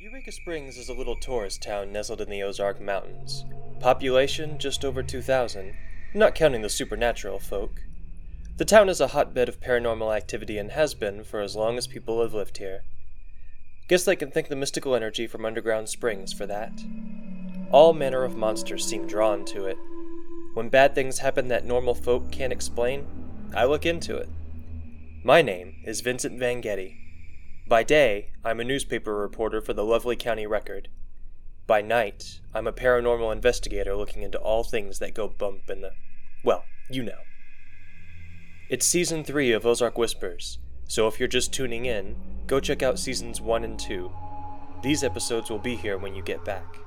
Eureka Springs is a little tourist town nestled in the Ozark Mountains. Population just over 2,000, not counting the supernatural folk. The town is a hotbed of paranormal activity and has been for as long as people have lived here. Guess they can thank the mystical energy from underground springs for that. All manner of monsters seem drawn to it. When bad things happen that normal folk can't explain, I look into it. My name is Vincent Van Getty. By day, I'm a newspaper reporter for the Lovely County Record. By night, I'm a paranormal investigator looking into all things that go bump in the. Well, you know. It's season 3 of Ozark Whispers, so if you're just tuning in, go check out seasons 1 and 2. These episodes will be here when you get back.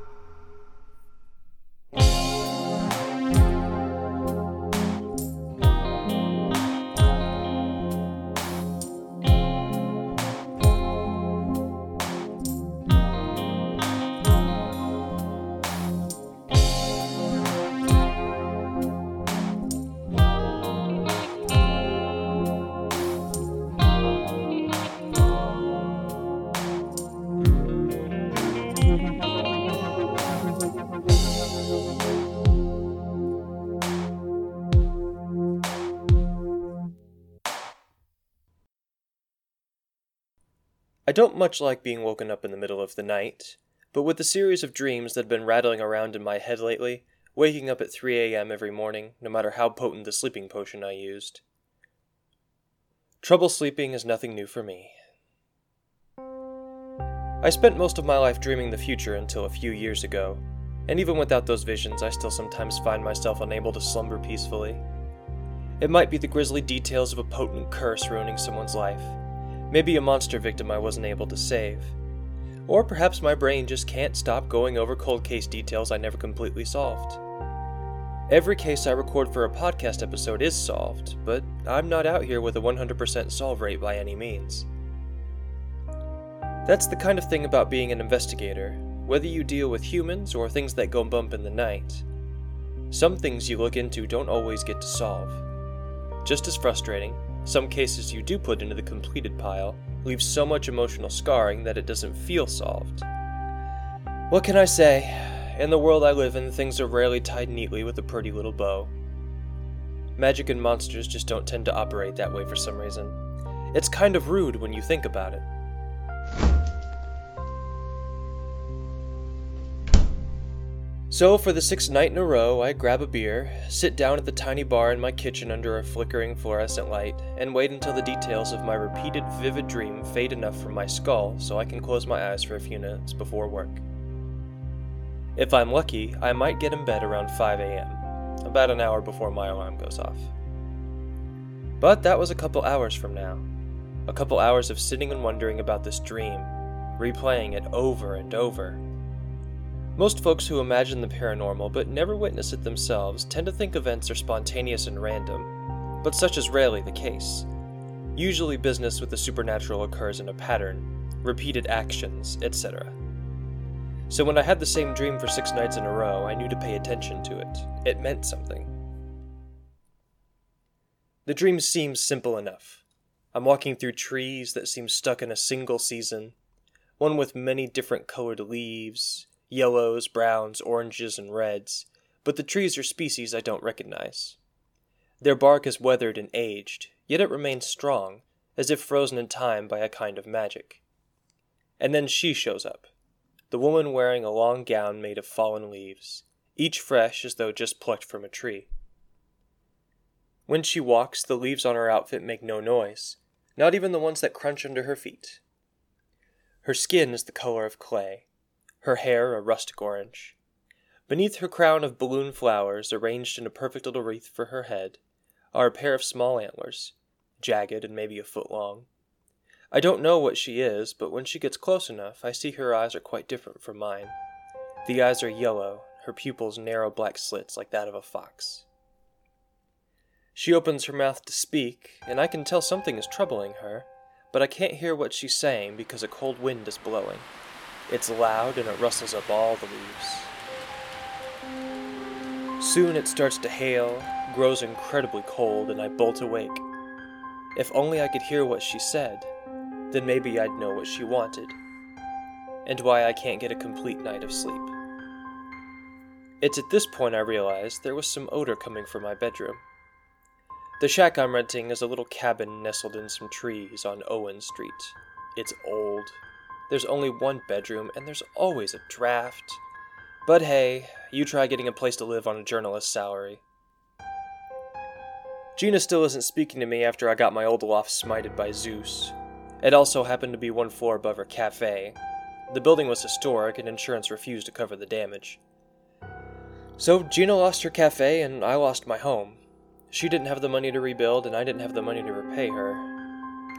I don't much like being woken up in the middle of the night, but with the series of dreams that have been rattling around in my head lately, waking up at 3 a.m. every morning, no matter how potent the sleeping potion I used. Trouble sleeping is nothing new for me. I spent most of my life dreaming the future until a few years ago, and even without those visions, I still sometimes find myself unable to slumber peacefully. It might be the grisly details of a potent curse ruining someone's life Maybe a monster victim I wasn't able to save. Or perhaps my brain just can't stop going over cold case details I never completely solved. Every case I record for a podcast episode is solved, but I'm not out here with a 100% solve rate by any means. That's the kind of thing about being an investigator, whether you deal with humans or things that go bump in the night. Some things you look into don't always get to solve. Just as frustrating, some cases you do put into the completed pile leave so much emotional scarring that it doesn't feel solved. What can I say? In the world I live in, things are rarely tied neatly with a pretty little bow. Magic and monsters just don't tend to operate that way for some reason. It's kind of rude when you think about it. So, for the sixth night in a row, I grab a beer, sit down at the tiny bar in my kitchen under a flickering fluorescent light, and wait until the details of my repeated vivid dream fade enough from my skull so I can close my eyes for a few minutes before work. If I'm lucky, I might get in bed around 5 a.m., about an hour before my alarm goes off. But that was a couple hours from now. A couple hours of sitting and wondering about this dream, replaying it over and over most folks who imagine the paranormal but never witness it themselves tend to think events are spontaneous and random, but such is rarely the case. Usually, business with the supernatural occurs in a pattern, repeated actions, etc. So, when I had the same dream for six nights in a row, I knew to pay attention to it. It meant something. The dream seems simple enough. I'm walking through trees that seem stuck in a single season, one with many different colored leaves, yellows, browns, oranges, and reds, but the trees are species I don't recognize. Their bark is weathered and aged, yet it remains strong, as if frozen in time by a kind of magic. And then she shows up, the woman wearing a long gown made of fallen leaves, each fresh as though just plucked from a tree. When she walks, the leaves on her outfit make no noise, not even the ones that crunch under her feet. Her skin is the color of clay, her hair a rustic orange. Beneath her crown of balloon flowers, arranged in a perfect little wreath for her head, are a pair of small antlers, jagged and maybe a foot long. I don't know what she is, but when she gets close enough, I see her eyes are quite different from mine. The eyes are yellow, her pupils narrow black slits like that of a fox. She opens her mouth to speak, and I can tell something is troubling her, but I can't hear what she's saying because a cold wind is blowing. It's loud and it rustles up all the leaves. Soon it starts to hail, grows incredibly cold, and I bolt awake. If only I could hear what she said, then maybe I'd know what she wanted. and why I can't get a complete night of sleep. It's at this point I realize there was some odor coming from my bedroom. The shack I'm renting is a little cabin nestled in some trees on Owen Street. It's old. There's only one bedroom, and there's always a draft. But hey, you try getting a place to live on a journalist's salary. Gina still isn't speaking to me after I got my old loft smited by Zeus. It also happened to be one floor above her cafe. The building was historic, and insurance refused to cover the damage. So Gina lost her cafe, and I lost my home. She didn't have the money to rebuild, and I didn't have the money to repay her.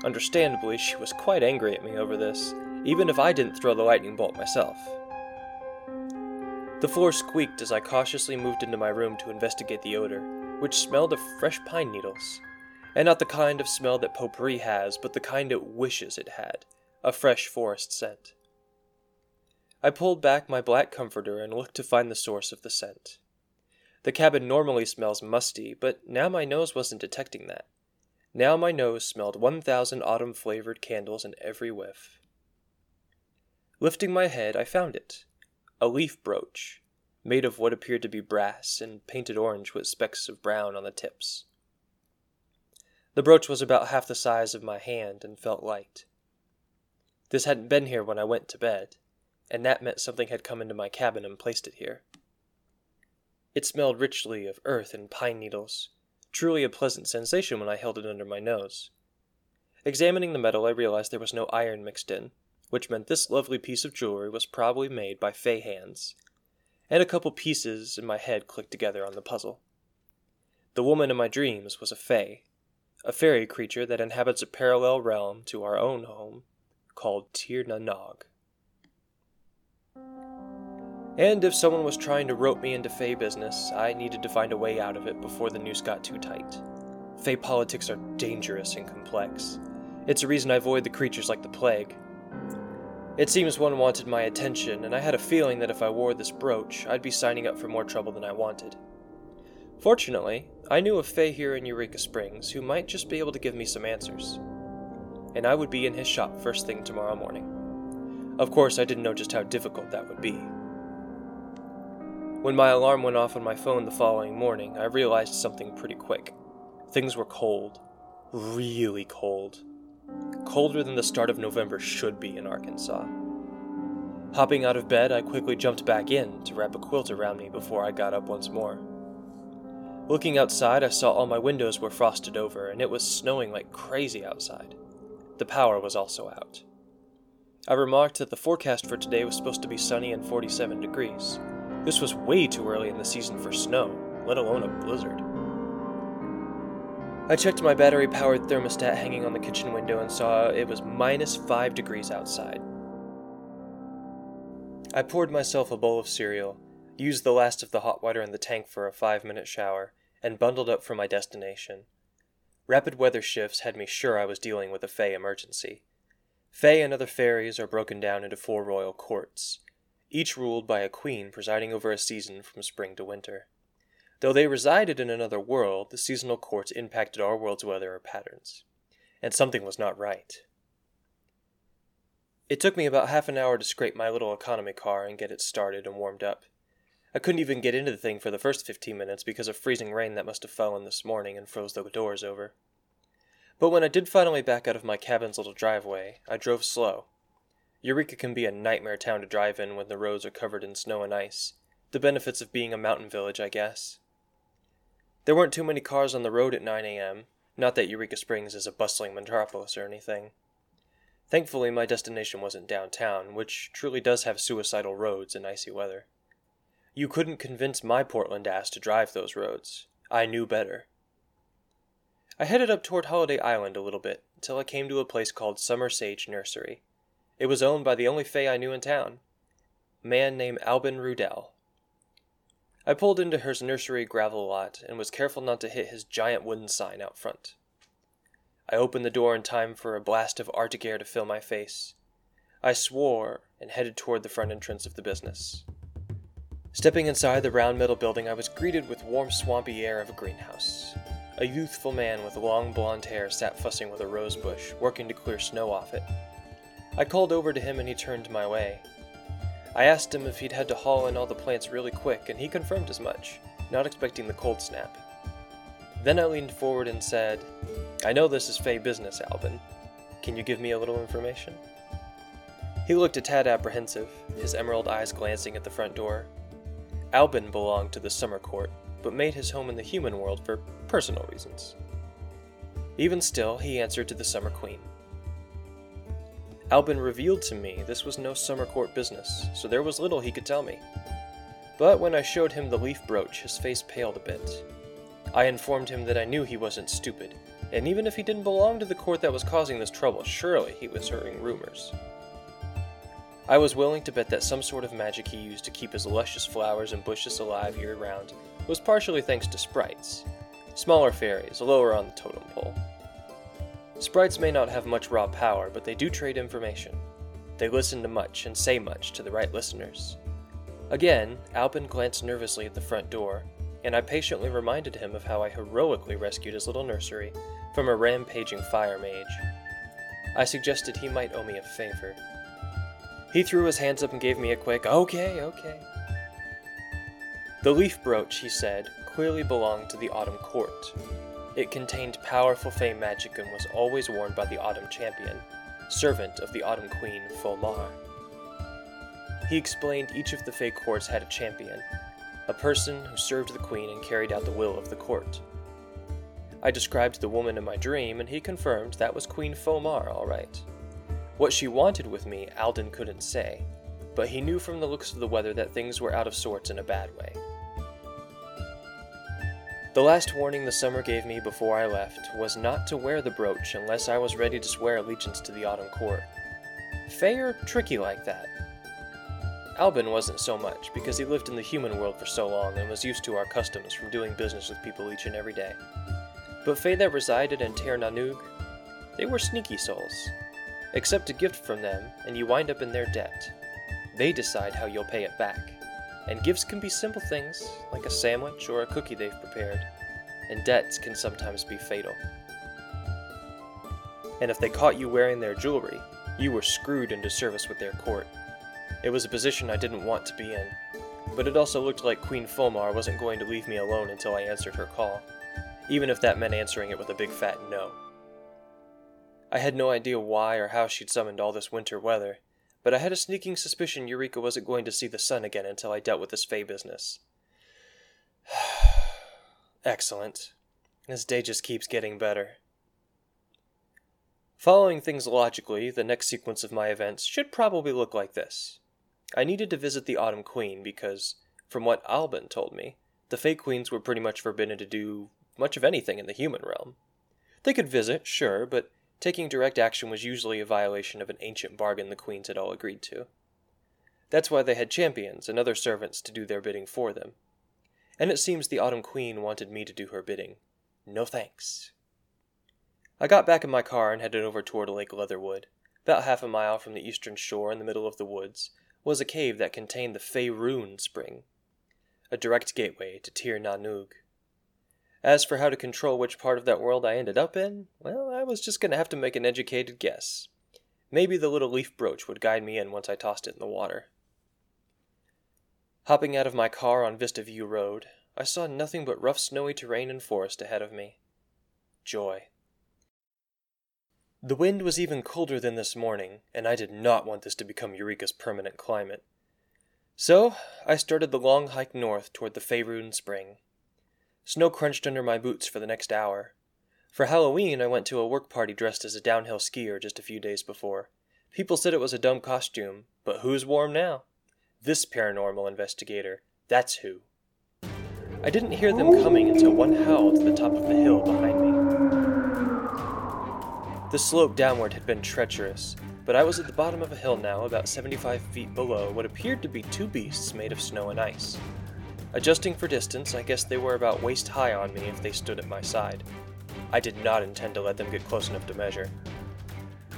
Understandably, she was quite angry at me over this, even if I didn't throw the lightning bolt myself. The floor squeaked as I cautiously moved into my room to investigate the odor, which smelled of fresh pine needles. And not the kind of smell that potpourri has, but the kind it wishes it had a fresh forest scent. I pulled back my black comforter and looked to find the source of the scent. The cabin normally smells musty, but now my nose wasn't detecting that. Now my nose smelled 1,000 autumn flavored candles in every whiff. Lifting my head, I found it a leaf brooch, made of what appeared to be brass and painted orange with specks of brown on the tips. The brooch was about half the size of my hand and felt light. This hadn't been here when I went to bed, and that meant something had come into my cabin and placed it here. It smelled richly of earth and pine needles, truly a pleasant sensation when I held it under my nose. Examining the metal, I realized there was no iron mixed in, which meant this lovely piece of jewelry was probably made by Fey hands. And a couple pieces in my head clicked together on the puzzle. The woman in my dreams was a Fey, a fairy creature that inhabits a parallel realm to our own home called Tir na Nog. And if someone was trying to rope me into Fey business, I needed to find a way out of it before the noose got too tight. Fey politics are dangerous and complex. It's a reason I avoid the creatures like the plague. It seems one wanted my attention, and I had a feeling that if I wore this brooch, I'd be signing up for more trouble than I wanted. Fortunately, I knew a Fey here in Eureka Springs who might just be able to give me some answers. And I would be in his shop first thing tomorrow morning. Of course, I didn't know just how difficult that would be. When my alarm went off on my phone the following morning, I realized something pretty quick. Things were cold. Really cold. Colder than the start of November should be in Arkansas. Hopping out of bed, I quickly jumped back in to wrap a quilt around me before I got up once more. Looking outside, I saw all my windows were frosted over, and it was snowing like crazy outside. The power was also out. I remarked that the forecast for today was supposed to be sunny and 47 degrees, this was way too early in the season for snow, let alone a blizzard. I checked my battery powered thermostat hanging on the kitchen window and saw it was minus 5 degrees outside. I poured myself a bowl of cereal, used the last of the hot water in the tank for a five minute shower, and bundled up for my destination. Rapid weather shifts had me sure I was dealing with a Fey emergency. Fey and other fairies are broken down into four royal courts, each ruled by a queen presiding over a season from spring to winter. Though they resided in another world, the seasonal courts impacted our world's weather patterns, and something was not right. It took me about half an hour to scrape my little economy car and get it started and warmed up. I couldn't even get into the thing for the first fifteen minutes because of freezing rain that must have fallen this morning and froze the doors over. But when I did finally back out of my cabin's little driveway, I drove slow, Eureka can be a nightmare town to drive in when the roads are covered in snow and ice. The benefits of being a mountain village, I guess. There weren't too many cars on the road at 9 a.m., not that Eureka Springs is a bustling metropolis or anything. Thankfully, my destination wasn't downtown, which truly does have suicidal roads in icy weather. You couldn't convince my Portland ass to drive those roads. I knew better. I headed up toward Holiday Island a little bit until I came to a place called Summer Sage Nursery. It was owned by the only Fey I knew in town, a man named Albin Rudell. I pulled into his nursery gravel lot and was careful not to hit his giant wooden sign out front. I opened the door in time for a blast of Arctic air to fill my face. I swore and headed toward the front entrance of the business. Stepping inside the round metal building, I was greeted with warm, swampy air of a greenhouse. A youthful man with long blonde hair sat fussing with a rose bush, working to clear snow off it. I called over to him and he turned my way. I asked him if he'd had to haul in all the plants really quick, and he confirmed as much, not expecting the cold snap. Then I leaned forward and said, I know this is Fey business, Albin. Can you give me a little information? He looked a tad apprehensive, his emerald eyes glancing at the front door. Albin belonged to the summer court, but made his home in the human world for personal reasons. Even still, he answered to the Summer Queen. Albin revealed to me this was no summer court business, so there was little he could tell me. But when I showed him the leaf brooch, his face paled a bit. I informed him that I knew he wasn't stupid, and even if he didn't belong to the court that was causing this trouble, surely he was hearing rumors. I was willing to bet that some sort of magic he used to keep his luscious flowers and bushes alive year round was partially thanks to sprites, smaller fairies lower on the totem pole. Sprites may not have much raw power, but they do trade information. They listen to much and say much to the right listeners. Again, Albin glanced nervously at the front door, and I patiently reminded him of how I heroically rescued his little nursery from a rampaging fire mage. I suggested he might owe me a favor. He threw his hands up and gave me a quick, okay, okay. The leaf brooch, he said, clearly belonged to the Autumn Court, it contained powerful Fey magic and was always worn by the Autumn Champion, servant of the Autumn Queen, Fulmar. He explained each of the Fey courts had a champion, a person who served the Queen and carried out the will of the court. I described the woman in my dream, and he confirmed that was Queen Fomar, all right. What she wanted with me, Albin couldn't say, but he knew from the looks of the weather that things were out of sorts in a bad way. The last warning the summer gave me before I left was not to wear the brooch unless I was ready to swear allegiance to the Autumn Court. Fey are tricky like that. Albin wasn't so much, because he lived in the human world for so long and was used to our customs from doing business with people each and every day. But Fey that resided in Tir na Nog, they were sneaky souls. Accept a gift from them, and you wind up in their debt. They decide how you'll pay it back. And gifts can be simple things, like a sandwich or a cookie they've prepared, and debts can sometimes be fatal. And if they caught you wearing their jewelry, you were screwed into service with their court. It was a position I didn't want to be in, but it also looked like Queen Fulmar wasn't going to leave me alone until I answered her call, even if that meant answering it with a big fat no. I had no idea why or how she'd summoned all this winter weather, but I had a sneaking suspicion Eureka wasn't going to see the sun again until I dealt with this Fey business. Excellent. This day just keeps getting better. Following things logically, the next sequence of my events should probably look like this. I needed to visit the Autumn Queen because, from what Albin told me, the Fey Queens were pretty much forbidden to do much of anything in the human realm. They could visit, sure, but Taking direct action was usually a violation of an ancient bargain the queens had all agreed to. That's why they had champions and other servants to do their bidding for them. And it seems the Autumn Queen wanted me to do her bidding. No thanks. I got back in my car and headed over toward Lake Leatherwood. About half a mile from the eastern shore in the middle of the woods was a cave that contained the Faerun Spring, a direct gateway to Tir na Nog. As for how to control which part of that world I ended up in, well, I was just going to have to make an educated guess. Maybe the little leaf brooch would guide me in once I tossed it in the water. Hopping out of my car on Vista View Road, I saw nothing but rough snowy terrain and forest ahead of me. Joy. The wind was even colder than this morning, and I did not want this to become Eureka's permanent climate. So, I started the long hike north toward the Faerun Spring. Snow crunched under my boots for the next hour. For Halloween, I went to a work party dressed as a downhill skier just a few days before. People said it was a dumb costume, but who's warm now? This paranormal investigator. That's who. I didn't hear them coming until one howled at the top of the hill behind me. The slope downward had been treacherous, but I was at the bottom of a hill now, about 75 feet below what appeared to be two beasts made of snow and ice. Adjusting for distance, I guess they were about waist high on me if they stood at my side. I did not intend to let them get close enough to measure.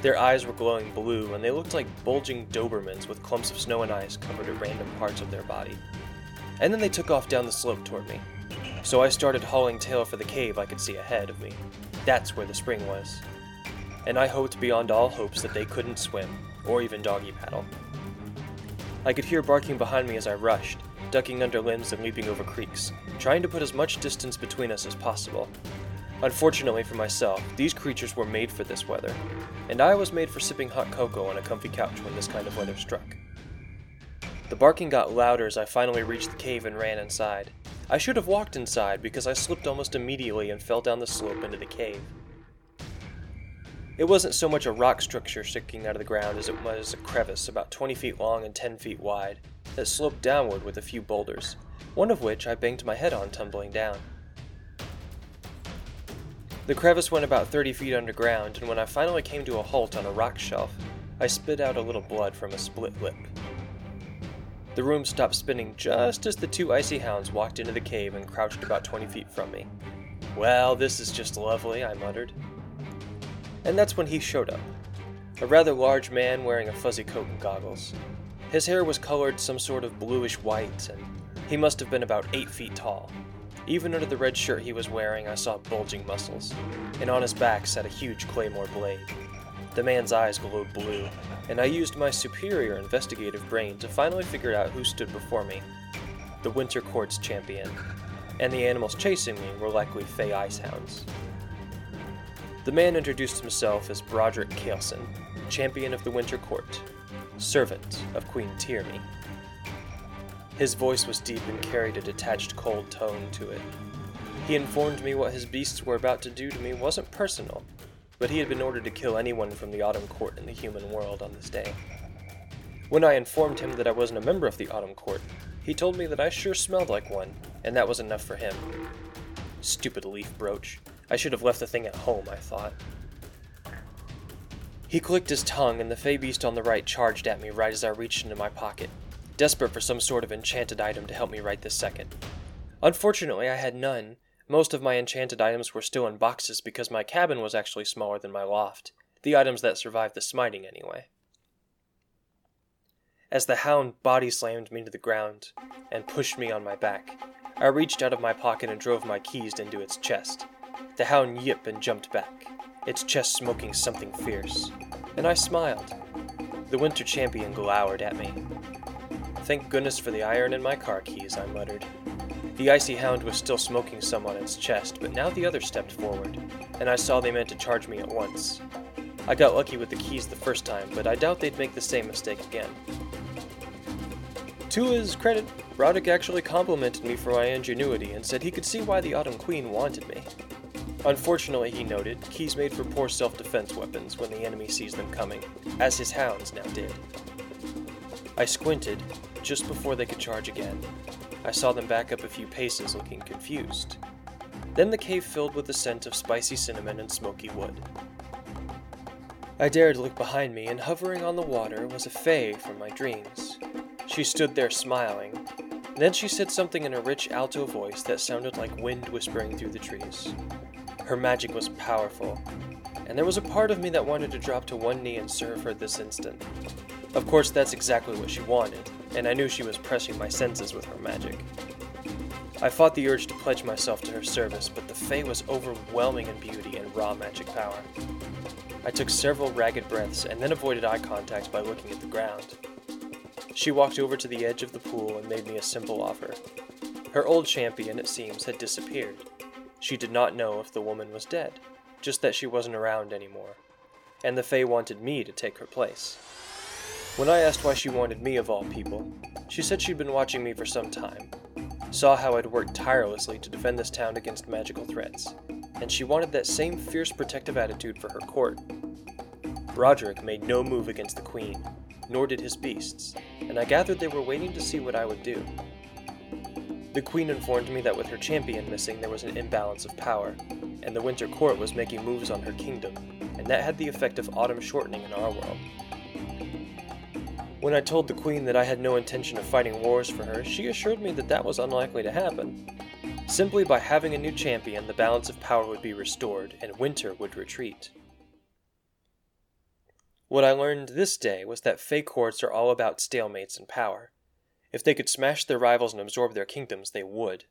Their eyes were glowing blue, and they looked like bulging Dobermans with clumps of snow and ice covered at random parts of their body. And then they took off down the slope toward me. So I started hauling tail for the cave I could see ahead of me. That's where the spring was. And I hoped beyond all hopes that they couldn't swim, or even doggy paddle. I could hear barking behind me as I rushed, ducking under limbs and leaping over creeks, trying to put as much distance between us as possible. Unfortunately for myself, these creatures were made for this weather, and I was made for sipping hot cocoa on a comfy couch when this kind of weather struck. The barking got louder as I finally reached the cave and ran inside. I should have walked inside because I slipped almost immediately and fell down the slope into the cave. It wasn't so much a rock structure sticking out of the ground as it was a crevice about 20 feet long and 10 feet wide that sloped downward with a few boulders, one of which I banged my head on tumbling down. The crevice went about 30 feet underground, and when I finally came to a halt on a rock shelf, I spit out a little blood from a split lip. The room stopped spinning just as the two icy hounds walked into the cave and crouched about 20 feet from me. Well, this is just lovely, I muttered and that's when he showed up. A rather large man wearing a fuzzy coat and goggles. His hair was colored some sort of bluish white, and he must have been about eight feet tall. Even under the red shirt he was wearing, I saw bulging muscles, and on his back sat a huge claymore blade. The man's eyes glowed blue, and I used my superior investigative brain to finally figure out who stood before me the Winter Court's champion, and the animals chasing me were likely Fey Icehounds. The man introduced himself as Broderick Kaelson, champion of the Winter Court, servant of Queen Tierney. His voice was deep and carried a detached, cold tone to it. He informed me what his beasts were about to do to me wasn't personal, but he had been ordered to kill anyone from the Autumn Court in the human world on this day. When I informed him that I wasn't a member of the Autumn Court, he told me that I sure smelled like one, and that was enough for him. Stupid leaf brooch. I should have left the thing at home, I thought. He clicked his tongue, and the Fey beast on the right charged at me right as I reached into my pocket, desperate for some sort of enchanted item to help me right this second. Unfortunately, I had none. Most of my enchanted items were still in boxes because my cabin was actually smaller than my loft, the items that survived the smiting anyway. As the hound body slammed me to the ground and pushed me on my back, I reached out of my pocket and drove my keys into its chest. The hound yipped and jumped back, its chest smoking something fierce, and I smiled. The winter champion glowered at me. Thank goodness for the iron in my car keys, I muttered. The icy hound was still smoking some on its chest, but now the other stepped forward, and I saw they meant to charge me at once. I got lucky with the keys the first time, but I doubt they'd make the same mistake again. To his credit, Broderick actually complimented me for my ingenuity and said he could see why the Autumn Queen wanted me. Unfortunately, he noted, keys made for poor self defense weapons when the enemy sees them coming, as his hounds now did. I squinted, just before they could charge again. I saw them back up a few paces, looking confused. Then the cave filled with the scent of spicy cinnamon and smoky wood. I dared look behind me, and hovering on the water was a Fey from my dreams. She stood there smiling. Then she said something in a rich alto voice that sounded like wind whispering through the trees. Her magic was powerful, and there was a part of me that wanted to drop to one knee and serve her this instant. Of course, that's exactly what she wanted, and I knew she was pressing my senses with her magic. I fought the urge to pledge myself to her service, but the Fae was overwhelming in beauty and raw magic power. I took several ragged breaths and then avoided eye contact by looking at the ground. She walked over to the edge of the pool and made me a simple offer. Her old champion, it seems, had disappeared, she did not know if the woman was dead, just that she wasn't around anymore, and the Fae wanted me to take her place. When I asked why she wanted me of all people, she said she'd been watching me for some time, saw how I'd worked tirelessly to defend this town against magical threats, and she wanted that same fierce protective attitude for her court. Broderick made no move against the Queen, nor did his beasts, and I gathered they were waiting to see what I would do. The Queen informed me that with her champion missing, there was an imbalance of power, and the Winter Court was making moves on her kingdom, and that had the effect of autumn shortening in our world. When I told the Queen that I had no intention of fighting wars for her, she assured me that that was unlikely to happen. Simply by having a new champion, the balance of power would be restored, and winter would retreat. What I learned this day was that Fey courts are all about stalemates and power. If they could smash their rivals and absorb their kingdoms, they would.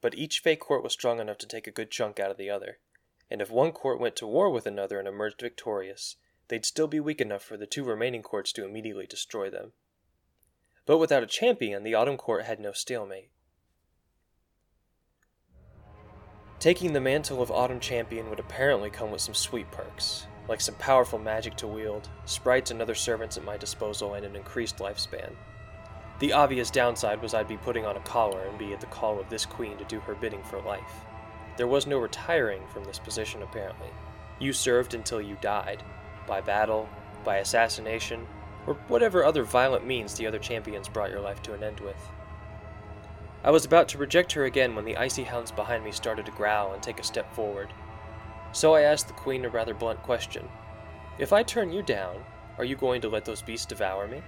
But each Fey court was strong enough to take a good chunk out of the other, and if one court went to war with another and emerged victorious, they'd still be weak enough for the two remaining courts to immediately destroy them. But without a champion, the Autumn Court had no stalemate. Taking the mantle of Autumn Champion would apparently come with some sweet perks, like some powerful magic to wield, sprites and other servants at my disposal, and an increased lifespan. The obvious downside was I'd be putting on a collar and be at the call of this queen to do her bidding for life. There was no retiring from this position, apparently. You served until you died, by battle, by assassination, or whatever other violent means the other champions brought your life to an end with. I was about to reject her again when the icy hounds behind me started to growl and take a step forward. So I asked the queen a rather blunt question If I turn you down, are you going to let those beasts devour me?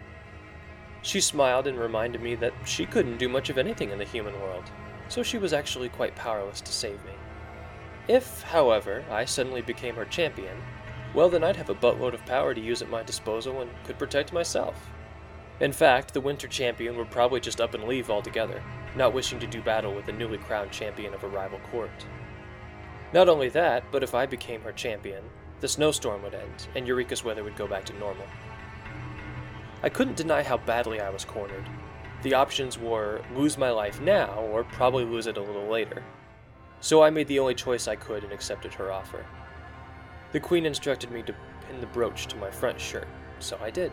She smiled and reminded me that she couldn't do much of anything in the human world, so she was actually quite powerless to save me. If, however, I suddenly became her champion, well, then I'd have a buttload of power to use at my disposal and could protect myself. In fact, the Winter Champion would probably just up and leave altogether, not wishing to do battle with the newly crowned champion of a rival court. Not only that, but if I became her champion, the snowstorm would end, and Eureka's weather would go back to normal. I couldn't deny how badly I was cornered. The options were lose my life now, or probably lose it a little later. So I made the only choice I could and accepted her offer. The queen instructed me to pin the brooch to my front shirt, so I did.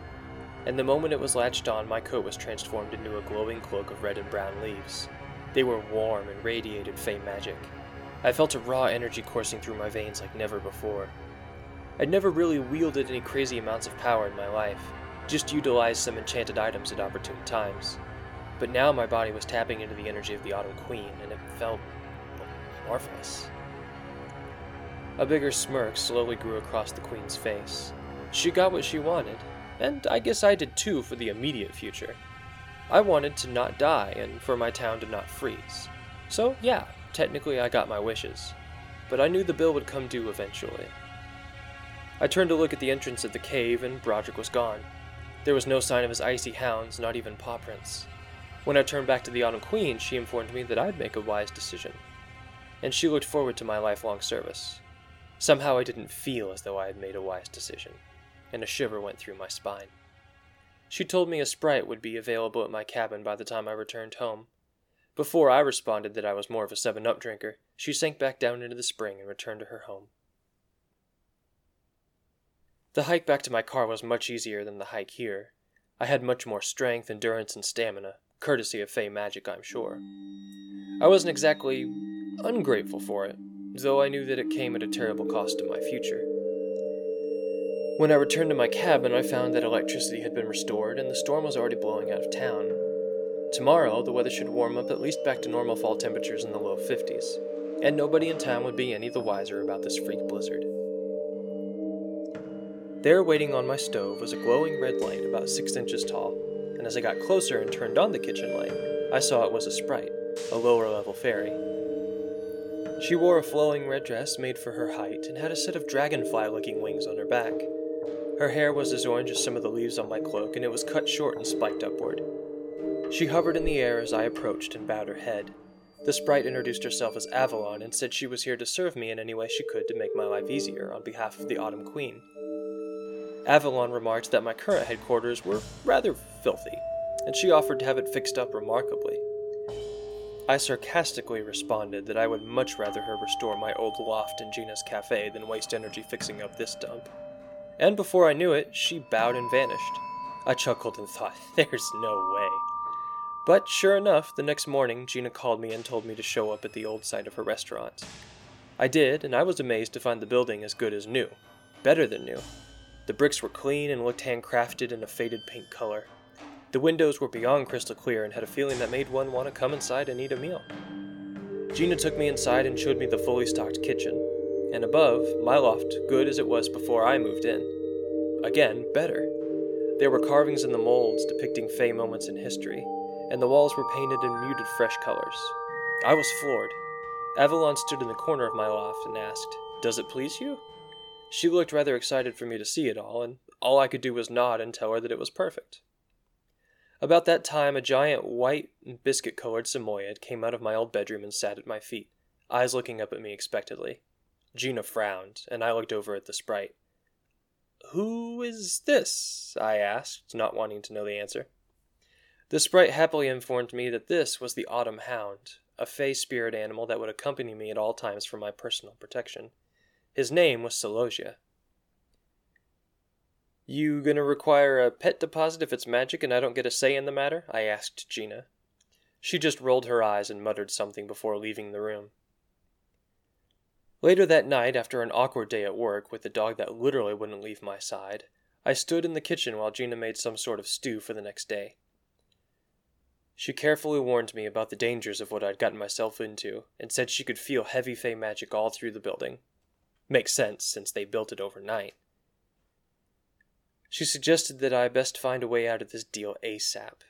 And the moment it was latched on, my coat was transformed into a glowing cloak of red and brown leaves. They were warm and radiated fey magic. I felt a raw energy coursing through my veins like never before. I'd never really wielded any crazy amounts of power in my life, just utilized some enchanted items at opportune times. But now my body was tapping into the energy of the Autumn Queen, and it felt marvelous. A bigger smirk slowly grew across the Queen's face. She got what she wanted, and I guess I did too for the immediate future. I wanted to not die and for my town to not freeze. So, yeah, technically I got my wishes. But I knew the bill would come due eventually. I turned to look at the entrance of the cave, and Broderick was gone. There was no sign of his icy hounds, not even paw prints. When I turned back to the Autumn Queen, she informed me that I'd make a wise decision. And she looked forward to my lifelong service. Somehow I didn't feel as though I had made a wise decision, and a shiver went through my spine. She told me a sprite would be available at my cabin by the time I returned home. Before I responded that I was more of a 7 Up drinker, she sank back down into the spring and returned to her home. The hike back to my car was much easier than the hike here. I had much more strength, endurance, and stamina, courtesy of Fey magic, I'm sure. I wasn't exactly ungrateful for it, though I knew that it came at a terrible cost to my future. When I returned to my cabin, I found that electricity had been restored and the storm was already blowing out of town. Tomorrow, the weather should warm up at least back to normal fall temperatures in the low 50s, and nobody in town would be any the wiser about this freak blizzard. There, waiting on my stove, was a glowing red light about six inches tall, and as I got closer and turned on the kitchen light, I saw it was a sprite, a lower level fairy. She wore a flowing red dress made for her height and had a set of dragonfly looking wings on her back. Her hair was as orange as some of the leaves on my cloak, and it was cut short and spiked upward. She hovered in the air as I approached and bowed her head. The sprite introduced herself as Avalon and said she was here to serve me in any way she could to make my life easier on behalf of the Autumn Queen. Avalon remarked that my current headquarters were rather filthy, and she offered to have it fixed up remarkably. I sarcastically responded that I would much rather her restore my old loft in Gina's cafe than waste energy fixing up this dump. And before I knew it, she bowed and vanished. I chuckled and thought, there's no way. But sure enough, the next morning, Gina called me and told me to show up at the old site of her restaurant. I did, and I was amazed to find the building as good as new. Better than new. The bricks were clean and looked handcrafted in a faded pink color. The windows were beyond crystal clear and had a feeling that made one want to come inside and eat a meal. Gina took me inside and showed me the fully stocked kitchen, and above, my loft, good as it was before I moved in. Again, better. There were carvings in the molds depicting Fey moments in history, and the walls were painted in muted fresh colors. I was floored. Avalon stood in the corner of my loft and asked, Does it please you? She looked rather excited for me to see it all, and all I could do was nod and tell her that it was perfect. About that time, a giant white biscuit colored Samoyed came out of my old bedroom and sat at my feet, eyes looking up at me expectantly. Gina frowned, and I looked over at the sprite. Who is this? I asked, not wanting to know the answer. The sprite happily informed me that this was the Autumn Hound, a fey spirit animal that would accompany me at all times for my personal protection. His name was Celosia. You gonna require a pet deposit if it's magic and I don't get a say in the matter? I asked Gina. She just rolled her eyes and muttered something before leaving the room. Later that night, after an awkward day at work with the dog that literally wouldn't leave my side, I stood in the kitchen while Gina made some sort of stew for the next day. She carefully warned me about the dangers of what I'd gotten myself into, and said she could feel heavy fey magic all through the building. Makes sense, since they built it overnight. She suggested that I best find a way out of this deal ASAP.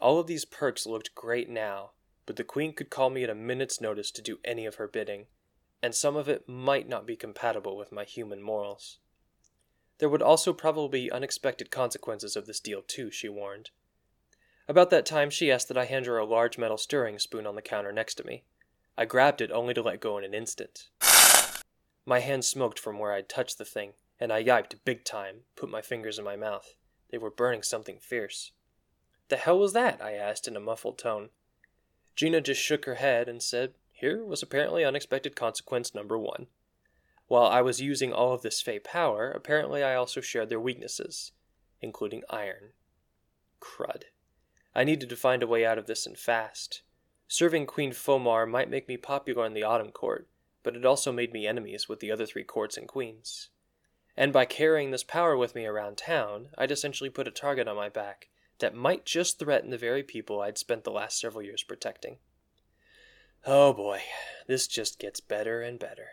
All of these perks looked great now, but the Queen could call me at a minute's notice to do any of her bidding, and some of it might not be compatible with my human morals. There would also probably be unexpected consequences of this deal, too, she warned. About that time, she asked that I hand her a large metal stirring spoon on the counter next to me. I grabbed it only to let go in an instant. My hand smoked from where I'd touched the thing, and I yiped big time, put my fingers in my mouth. They were burning something fierce. The hell was that? I asked in a muffled tone. Gina just shook her head and said, Here was apparently unexpected consequence number one. While I was using all of this Fey power, apparently I also shared their weaknesses, including iron. Crud. I needed to find a way out of this and fast. Serving Queen Fomar might make me popular in the Autumn Court, but it also made me enemies with the other three courts and queens and by carrying this power with me around town, I'd essentially put a target on my back that might just threaten the very people I'd spent the last several years protecting. Oh boy, this just gets better and better.